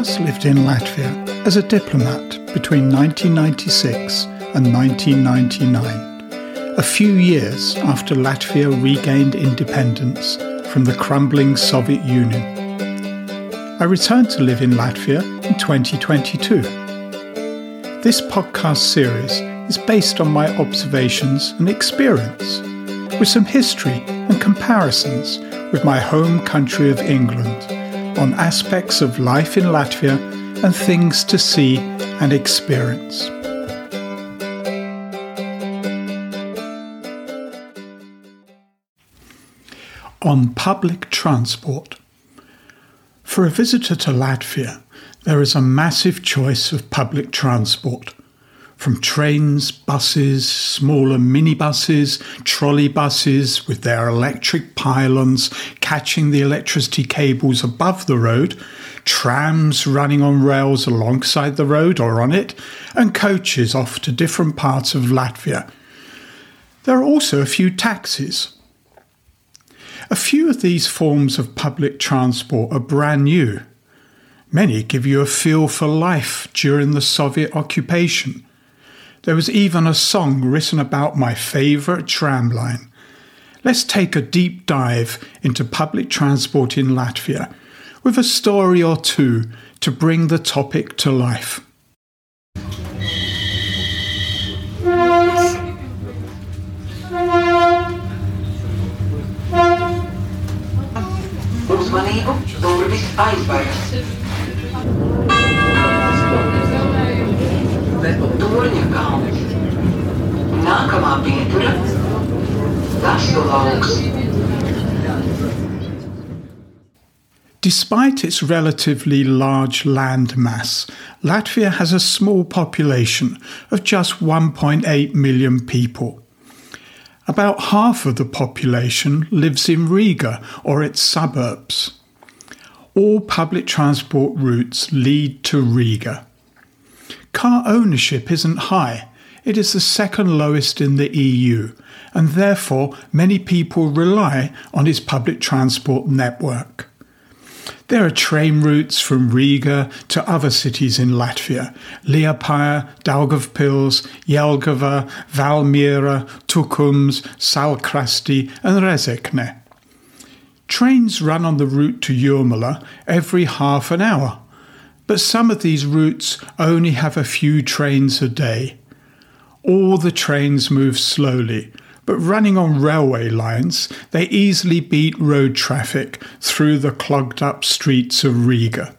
first lived in Latvia as a diplomat between 1996 and 1999, a few years after Latvia regained independence from the crumbling Soviet Union. I returned to live in Latvia in 2022. This podcast series is based on my observations and experience, with some history and comparisons with my home country of England on aspects of life in Latvia and things to see and experience. On public transport. For a visitor to Latvia, there is a massive choice of public transport from trains, buses, smaller minibuses, trolley buses with their electric pylons catching the electricity cables above the road, trams running on rails alongside the road or on it, and coaches off to different parts of Latvia. There are also a few taxis. A few of these forms of public transport are brand new. Many give you a feel for life during the Soviet occupation. There was even a song written about my favourite tramline. Let's take a deep dive into public transport in Latvia with a story or two to bring the topic to life. Despite its relatively large land mass, Latvia has a small population of just 1.8 million people. About half of the population lives in Riga or its suburbs. All public transport routes lead to Riga. Car ownership isn't high. It is the second lowest in the EU, and therefore many people rely on its public transport network. There are train routes from Riga to other cities in Latvia Liepāja, Daugavpils, Jelgava, Valmiera, Tukums, Saulkrasti, and Rezekne. Trains run on the route to Jūrmala every half an hour but some of these routes only have a few trains a day. All the trains move slowly, but running on railway lines, they easily beat road traffic through the clogged up streets of Riga.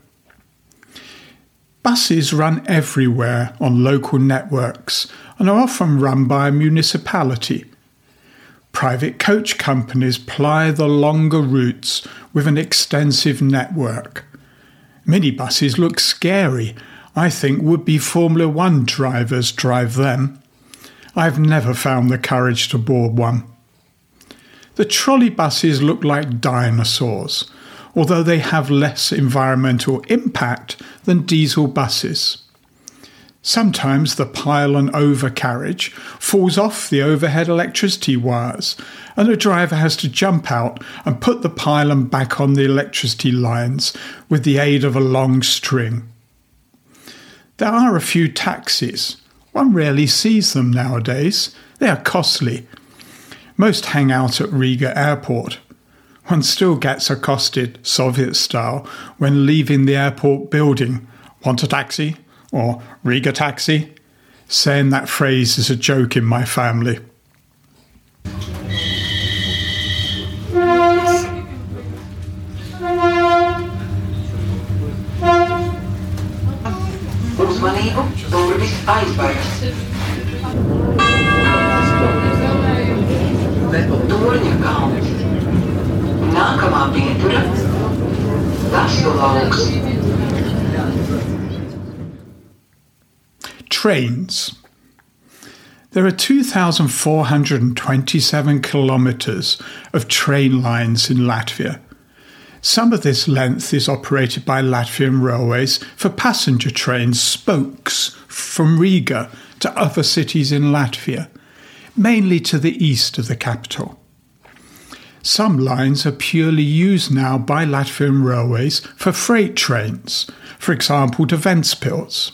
Buses run everywhere on local networks and are often run by a municipality. Private coach companies ply the longer routes with an extensive network. Minibuses look scary. I think would be Formula One drivers drive them. I've never found the courage to board one. The trolley buses look like dinosaurs, although they have less environmental impact than diesel buses. Sometimes the pylon overcarriage falls off the overhead electricity wires, and the driver has to jump out and put the pylon back on the electricity lines with the aid of a long string. There are a few taxis. One rarely sees them nowadays. They are costly. Most hang out at Riga airport. One still gets accosted, Soviet style, when leaving the airport building. Want a taxi? or Riga taxi. Saying that phrase is a joke in my family. Kalns. Nākamā lauks. trains. There are 2,427 kilometres of train lines in Latvia. Some of this length is operated by Latvian Railways for passenger trains spokes from Riga to other cities in Latvia, mainly to the east of the capital. Some lines are purely used now by Latvian railways for freight trains, for example to Ventspils.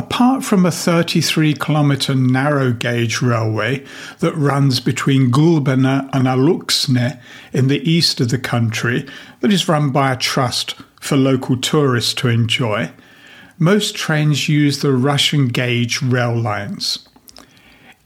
Apart from a 33 kilometre narrow gauge railway that runs between Gulbene and Alūksne in the east of the country, that is run by a trust for local tourists to enjoy, most trains use the Russian gauge rail lines.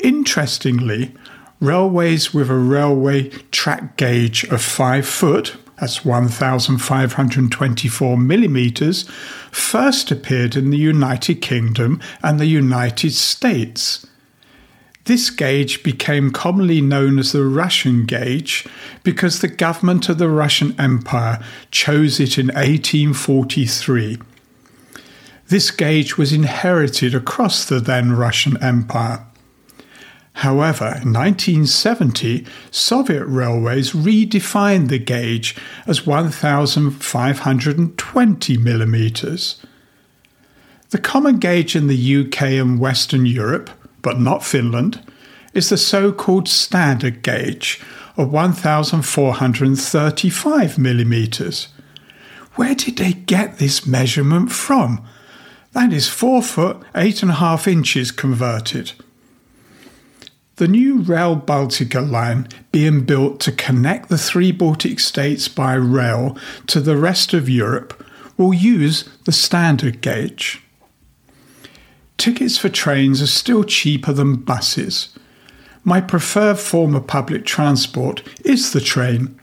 Interestingly, railways with a railway track gauge of 5 foot that's 1,524 millimeters, first appeared in the United Kingdom and the United States. This gauge became commonly known as the Russian gauge because the government of the Russian Empire chose it in 1843. This gauge was inherited across the then Russian Empire. However, in 1970, Soviet railways redefined the gauge as 1,520 millimetres. The common gauge in the UK and Western Europe, but not Finland, is the so called standard gauge of 1,435 millimetres. Where did they get this measurement from? That is 4 foot 8.5 inches converted. The new Rail Baltica line being built to connect the three Baltic states by rail to the rest of Europe will use the standard gauge. Tickets for trains are still cheaper than buses. My preferred form of public transport is the train.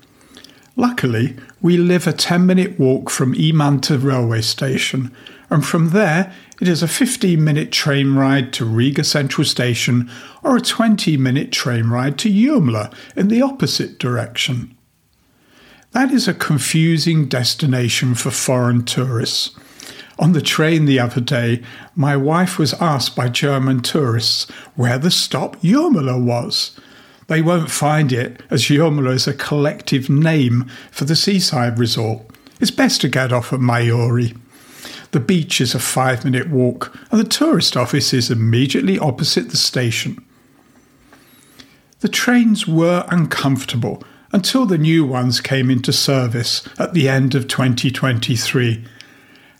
Luckily, we live a 10 minute walk from Imanta railway station, and from there it is a 15 minute train ride to Riga Central Station or a 20 minute train ride to Jūrmala in the opposite direction. That is a confusing destination for foreign tourists. On the train the other day, my wife was asked by German tourists where the stop Jūrmala was. They won't find it, as Jūrmala is a collective name for the seaside resort. It's best to get off at Majori. The beach is a five minute walk, and the tourist office is immediately opposite the station. The trains were uncomfortable until the new ones came into service at the end of 2023.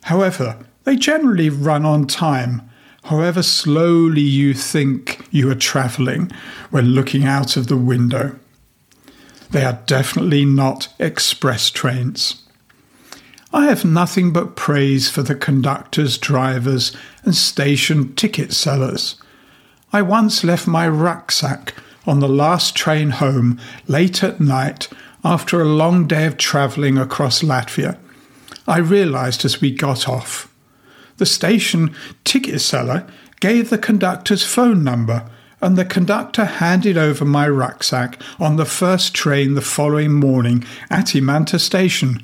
However, they generally run on time, however slowly you think you are travelling when looking out of the window. They are definitely not express trains. I have nothing but praise for the conductors, drivers, and station ticket sellers. I once left my rucksack on the last train home late at night after a long day of travelling across Latvia. I realised as we got off. The station ticket seller gave the conductor's phone number, and the conductor handed over my rucksack on the first train the following morning at Imanta station.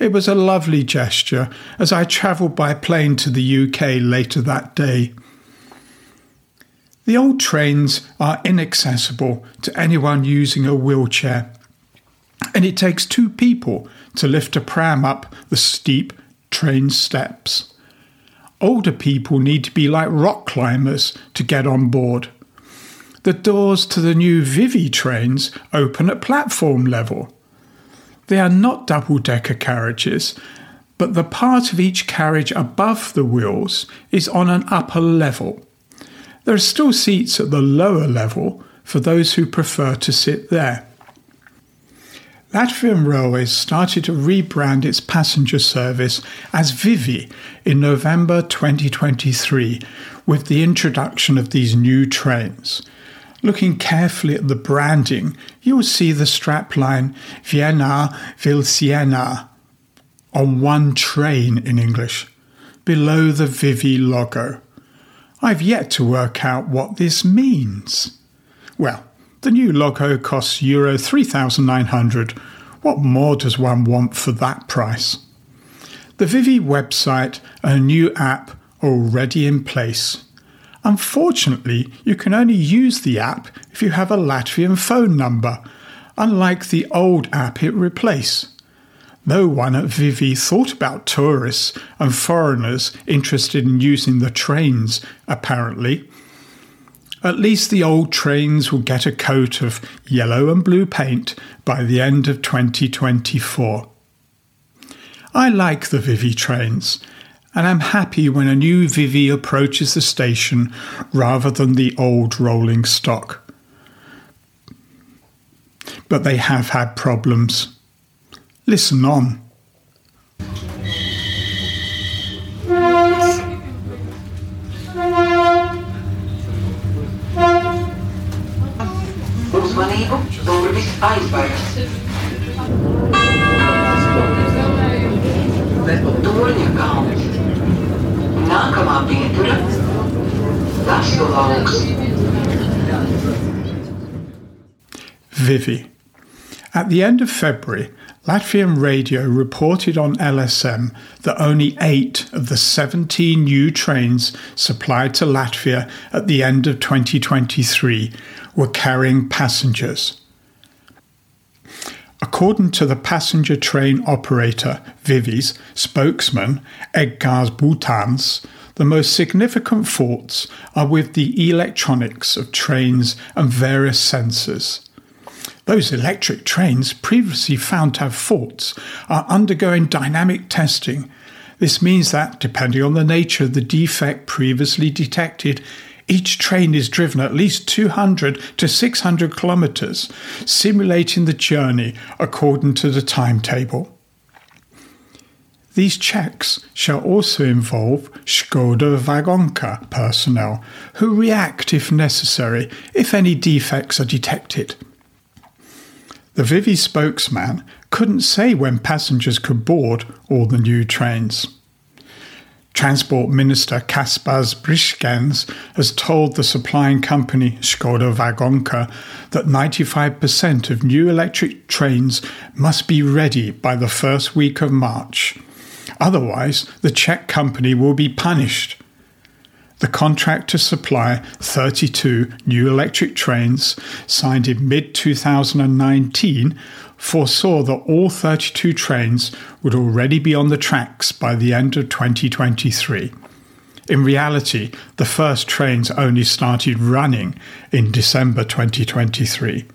It was a lovely gesture as I travelled by plane to the UK later that day. The old trains are inaccessible to anyone using a wheelchair, and it takes two people to lift a pram up the steep train steps. Older people need to be like rock climbers to get on board. The doors to the new Vivi trains open at platform level. They are not double decker carriages, but the part of each carriage above the wheels is on an upper level. There are still seats at the lower level for those who prefer to sit there. Latvian Railways started to rebrand its passenger service as Vivi in November 2023 with the introduction of these new trains. Looking carefully at the branding, you will see the strapline Vienna Vilciena on one train in English, below the Vivi logo. I've yet to work out what this means. Well, the new logo costs Euro 3,900. What more does one want for that price? The Vivi website and a new app already in place. Unfortunately, you can only use the app if you have a Latvian phone number, unlike the old app it replaced. No one at Vivi thought about tourists and foreigners interested in using the trains, apparently. At least the old trains will get a coat of yellow and blue paint by the end of 2024. I like the Vivi trains, and I'm happy when a new Vivi approaches the station rather than the old rolling stock. But they have had problems. Listen on. Vivi. At the end of February, Latvian radio reported on LSM that only eight of the 17 new trains supplied to Latvia at the end of 2023 were carrying passengers. According to the passenger train operator Vivi's spokesman Edgars Būtāns, the most significant faults are with the electronics of trains and various sensors. Those electric trains, previously found to have faults, are undergoing dynamic testing. This means that, depending on the nature of the defect previously detected, each train is driven at least 200 to 600 kilometres, simulating the journey according to the timetable. These checks shall also involve Skoda Vagonka personnel who react if necessary if any defects are detected. The Vivi spokesman couldn't say when passengers could board all the new trains. Transport Minister Kaspars Briškens has told the supplying company Skoda Vagonka that 95% of new electric trains must be ready by the first week of March. Otherwise, the Czech company will be punished. The contract to supply 32 new electric trains, signed in mid 2019, foresaw that all 32 trains would already be on the tracks by the end of 2023. In reality, the first trains only started running in December 2023.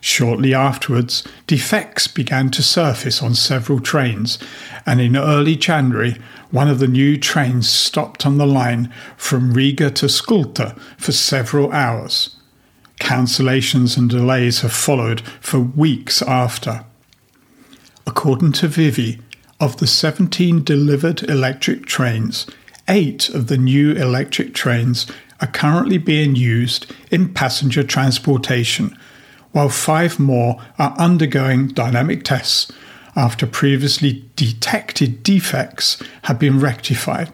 Shortly afterwards, defects began to surface on several trains, and in early January, one of the new trains stopped on the line from Riga to Skulta for several hours. Cancellations and delays have followed for weeks after. According to Vivi, of the 17 delivered electric trains, eight of the new electric trains are currently being used in passenger transportation, while five more are undergoing dynamic tests after previously detected defects have been rectified.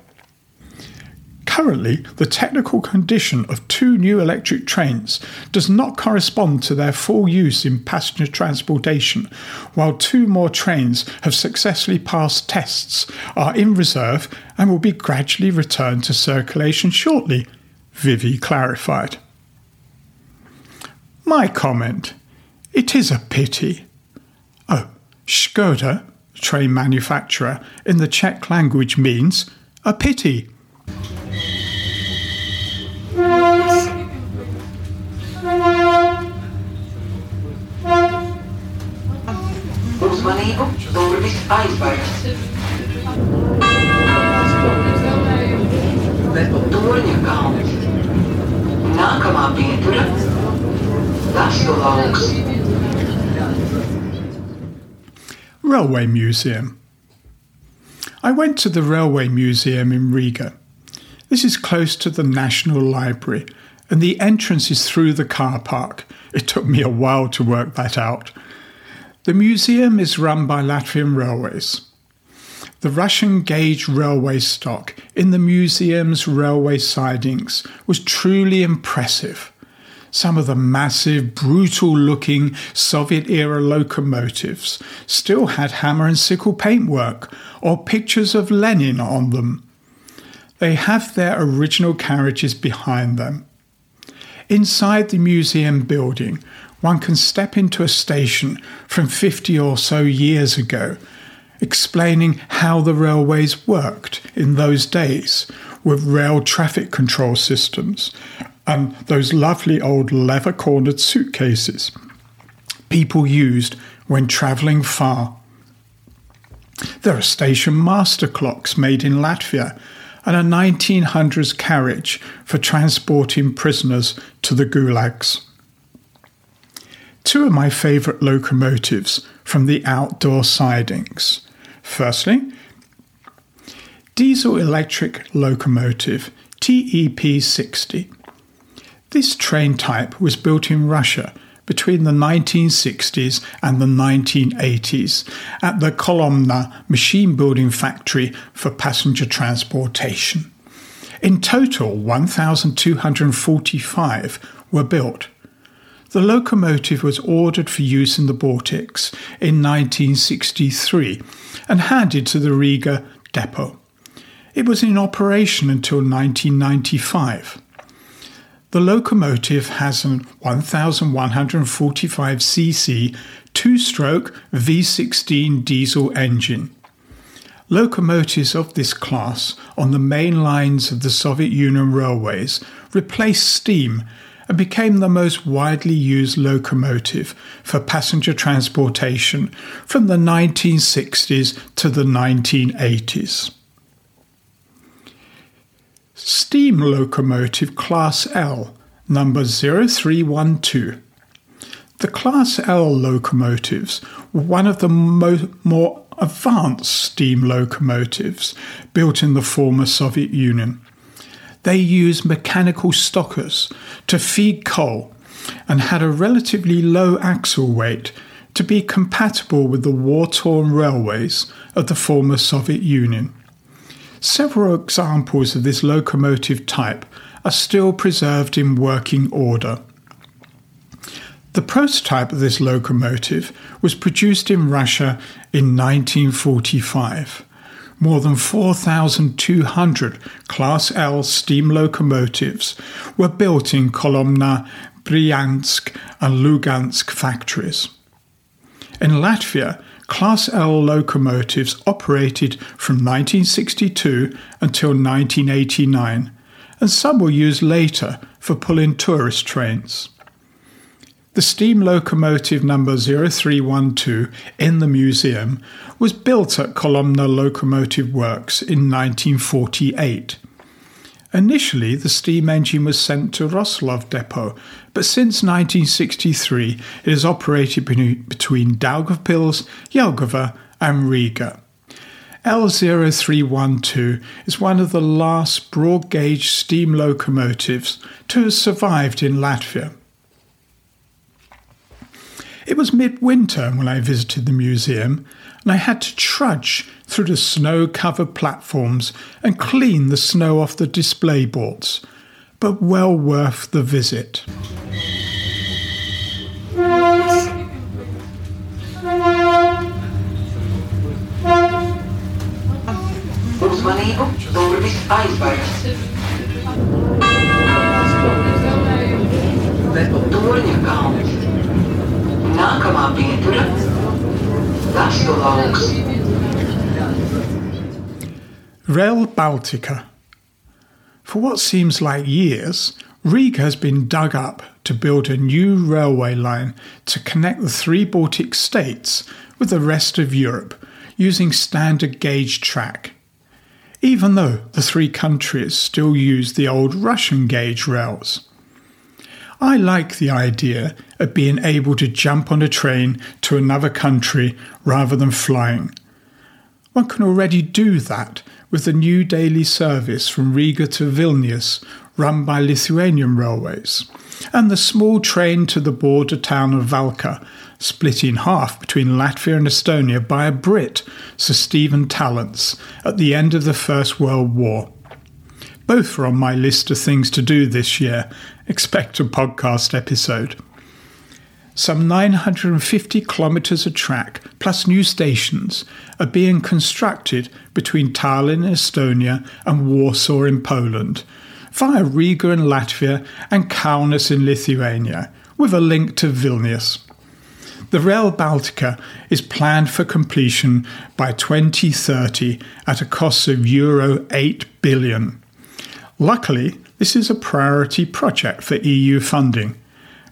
Currently, the technical condition of two new electric trains does not correspond to their full use in passenger transportation, while two more trains have successfully passed tests, are in reserve, and will be gradually returned to circulation shortly, Vivi clarified. My comment it is a pity. Oh, Skoda, train manufacturer, in the Czech language means a pity. Railway Museum. I went to the Railway Museum in Riga. This is close to the National Library, and the entrance is through the car park. It took me a while to work that out. The museum is run by Latvian Railways. The Russian gauge railway stock in the museum's railway sidings was truly impressive. Some of the massive, brutal looking Soviet era locomotives still had hammer and sickle paintwork or pictures of Lenin on them. They have their original carriages behind them. Inside the museum building, one can step into a station from 50 or so years ago, explaining how the railways worked in those days with rail traffic control systems and those lovely old leather cornered suitcases people used when travelling far. There are station master clocks made in Latvia and a 1900s carriage for transporting prisoners to the gulags. Two of my favourite locomotives from the outdoor sidings. Firstly, diesel electric locomotive TEP 60. This train type was built in Russia between the 1960s and the 1980s at the Kolomna machine building factory for passenger transportation. In total, 1,245 were built. The locomotive was ordered for use in the Baltics in 1963 and handed to the Riga depot. It was in operation until 1995. The locomotive has an 1145cc two stroke V16 diesel engine. Locomotives of this class on the main lines of the Soviet Union railways replaced steam and became the most widely used locomotive for passenger transportation from the 1960s to the 1980s. Steam locomotive Class L, number 0312. The Class L locomotives were one of the mo- more advanced steam locomotives built in the former Soviet Union. They used mechanical stokers to feed coal and had a relatively low axle weight to be compatible with the war torn railways of the former Soviet Union. Several examples of this locomotive type are still preserved in working order. The prototype of this locomotive was produced in Russia in 1945. More than 4,200 Class L steam locomotives were built in Kolomna, Bryansk, and Lugansk factories. In Latvia, Class L locomotives operated from 1962 until 1989, and some were used later for pulling tourist trains. The steam locomotive number 0312 in the museum was built at Kolomna Locomotive Works in 1948. Initially, the steam engine was sent to Roslavl depot, but since 1963 it has operated between Daugavpils, Jelgava, and Riga. L0312 is one of the last broad gauge steam locomotives to have survived in Latvia. It was midwinter when I visited the museum, and I had to trudge through the snow covered platforms and clean the snow off the display boards, but well worth the visit. Uzmanību, Rail Baltica. For what seems like years, Riga has been dug up to build a new railway line to connect the three Baltic states with the rest of Europe using standard gauge track. Even though the three countries still use the old Russian gauge rails. I like the idea of being able to jump on a train to another country rather than flying. One can already do that with the new daily service from Riga to Vilnius run by Lithuanian Railways, and the small train to the border town of Valka, split in half between Latvia and Estonia by a Brit, Sir Stephen Tallents, at the end of the First World War. Both are on my list of things to do this year. Expect a podcast episode. Some 950 kilometres of track, plus new stations, are being constructed between Tallinn in Estonia and Warsaw in Poland, via Riga in Latvia and Kaunas in Lithuania, with a link to Vilnius. The Rail Baltica is planned for completion by 2030 at a cost of Euro 8 billion. Luckily, This is a priority project for EU funding.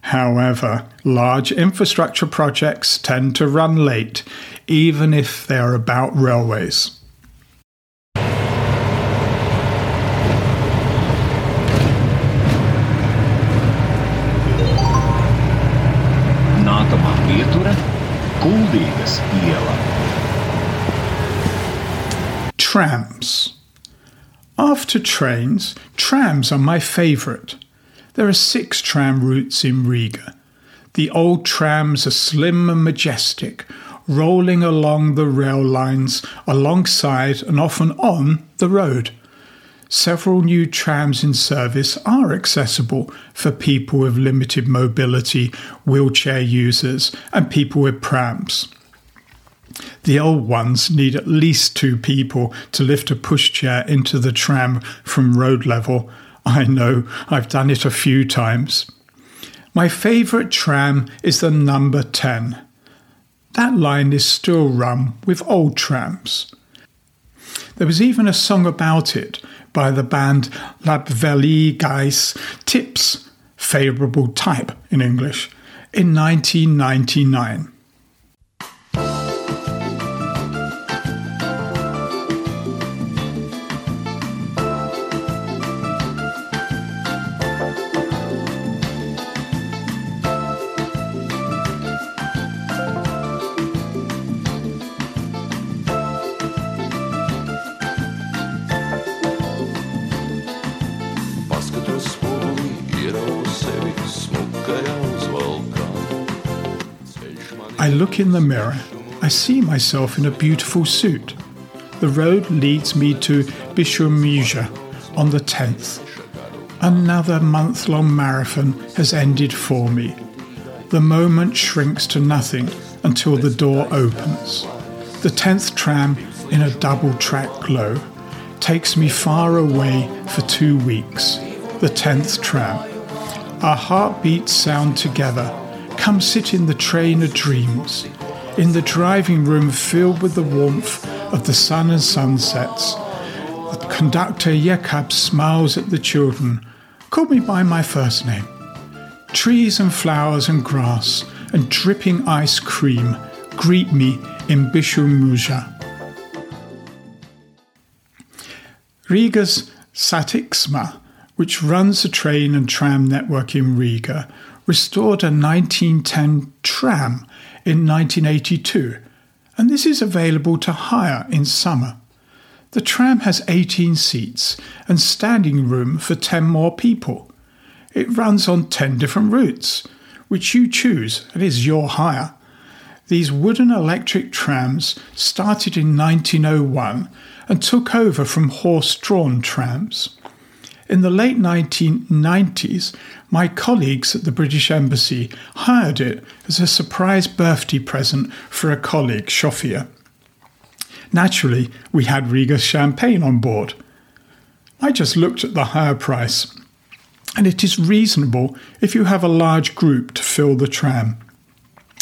However, large infrastructure projects tend to run late, even if they are about railways. Nākamā pietura - Kuldīgas iela. Trams. After trains, trams are my favourite. There are six tram routes in Riga. The old trams are slim and majestic, rolling along the rail lines alongside and often on the road. Several new trams in service are accessible for people with limited mobility, wheelchair users, and people with prams. The old ones need at least two people to lift a pushchair into the tram from road level. I know, I've done it a few times. My favourite tram is the number 10. That line is still run with old trams. There was even a song about it by the band La Labvēlīgais Tips, favourable type in English, in 1999. In the mirror. I see myself in a beautiful suit. The road leads me to Bišumuiža on the 10th. Another month long marathon has ended for me. The moment shrinks to nothing until the door opens. The 10th tram in a double track glow takes me far away for two weeks. The 10th tram. Our heartbeats sound together. Come sit in the train of dreams. In the driving room filled with the warmth of the sun and sunsets. The conductor Jakob smiles at the children. Call me by my first name. Trees and flowers and grass and dripping ice cream greet me in Bišumuiža. Riga's Satiksme, which runs the train and tram network in Riga, restored a 1910 tram in 1982, and this is available to hire in summer. The tram has 18 seats and standing room for 10 more people. It runs on 10 different routes, which you choose, and is your hire. These wooden electric trams started in 1901 and took over from horse drawn trams. In the late 1990s, my colleagues at the British Embassy hired it as a surprise birthday present for a colleague, Shofia. Naturally, we had Riga champagne on board. I just looked at the higher price, and it is reasonable if you have a large group to fill the tram.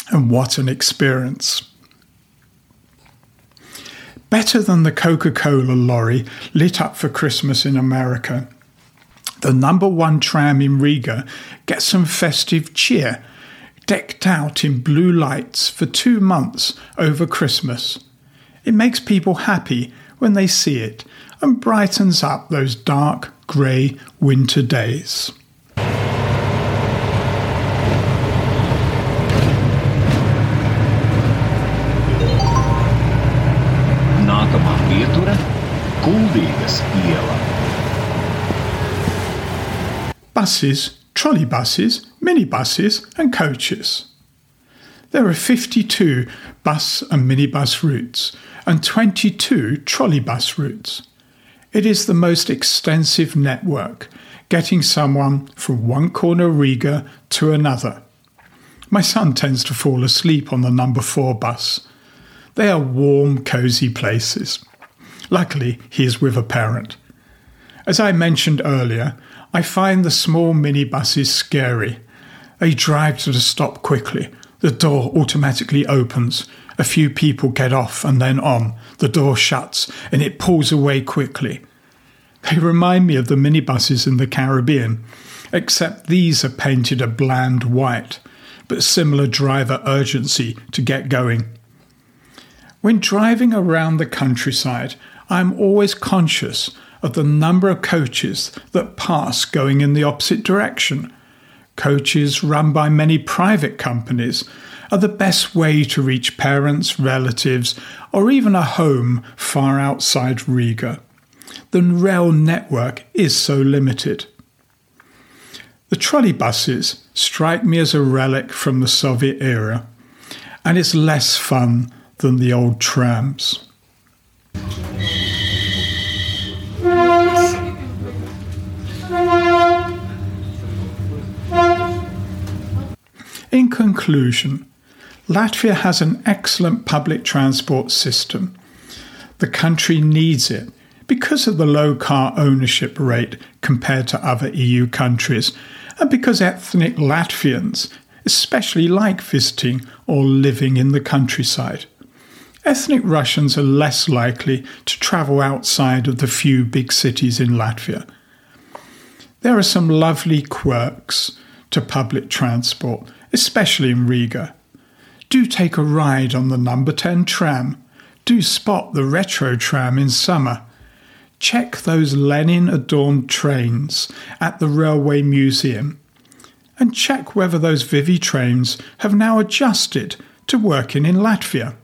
And what an experience! Better than the Coca Cola lorry lit up for Christmas in America. The number one tram in Riga gets some festive cheer, decked out in blue lights for two months over Christmas. It makes people happy when they see it and brightens up those dark, grey winter days. Nākamā pietura - Kuldīgas buses, trolleybuses, minibuses, and coaches. There are 52 bus and minibus routes and 22 trolleybus routes. It is the most extensive network, getting someone from one corner of Riga to another. My son tends to fall asleep on the number four bus. They are warm, cosy places. Luckily, he is with a parent. As I mentioned earlier, I find the small minibuses scary. They drive to the stop quickly. The door automatically opens. A few people get off and then on. The door shuts and it pulls away quickly. They remind me of the minibuses in the Caribbean, except these are painted a bland white, but similar driver urgency to get going. When driving around the countryside, I am always conscious of the number of coaches that pass going in the opposite direction. Coaches run by many private companies are the best way to reach parents, relatives, or even a home far outside Riga. The rail network is so limited. The trolley buses strike me as a relic from the Soviet era, and it's less fun than the old trams. In conclusion, Latvia has an excellent public transport system. The country needs it because of the low car ownership rate compared to other EU countries, and because ethnic Latvians especially like visiting or living in the countryside. Ethnic Russians are less likely to travel outside of the few big cities in Latvia. There are some lovely quirks to public transport, especially in Riga. Do take a ride on the number 10 tram. Do spot the retro tram in summer. Check those Lenin adorned trains at the Railway Museum. And check whether those Vivi trains have now adjusted to working in Latvia.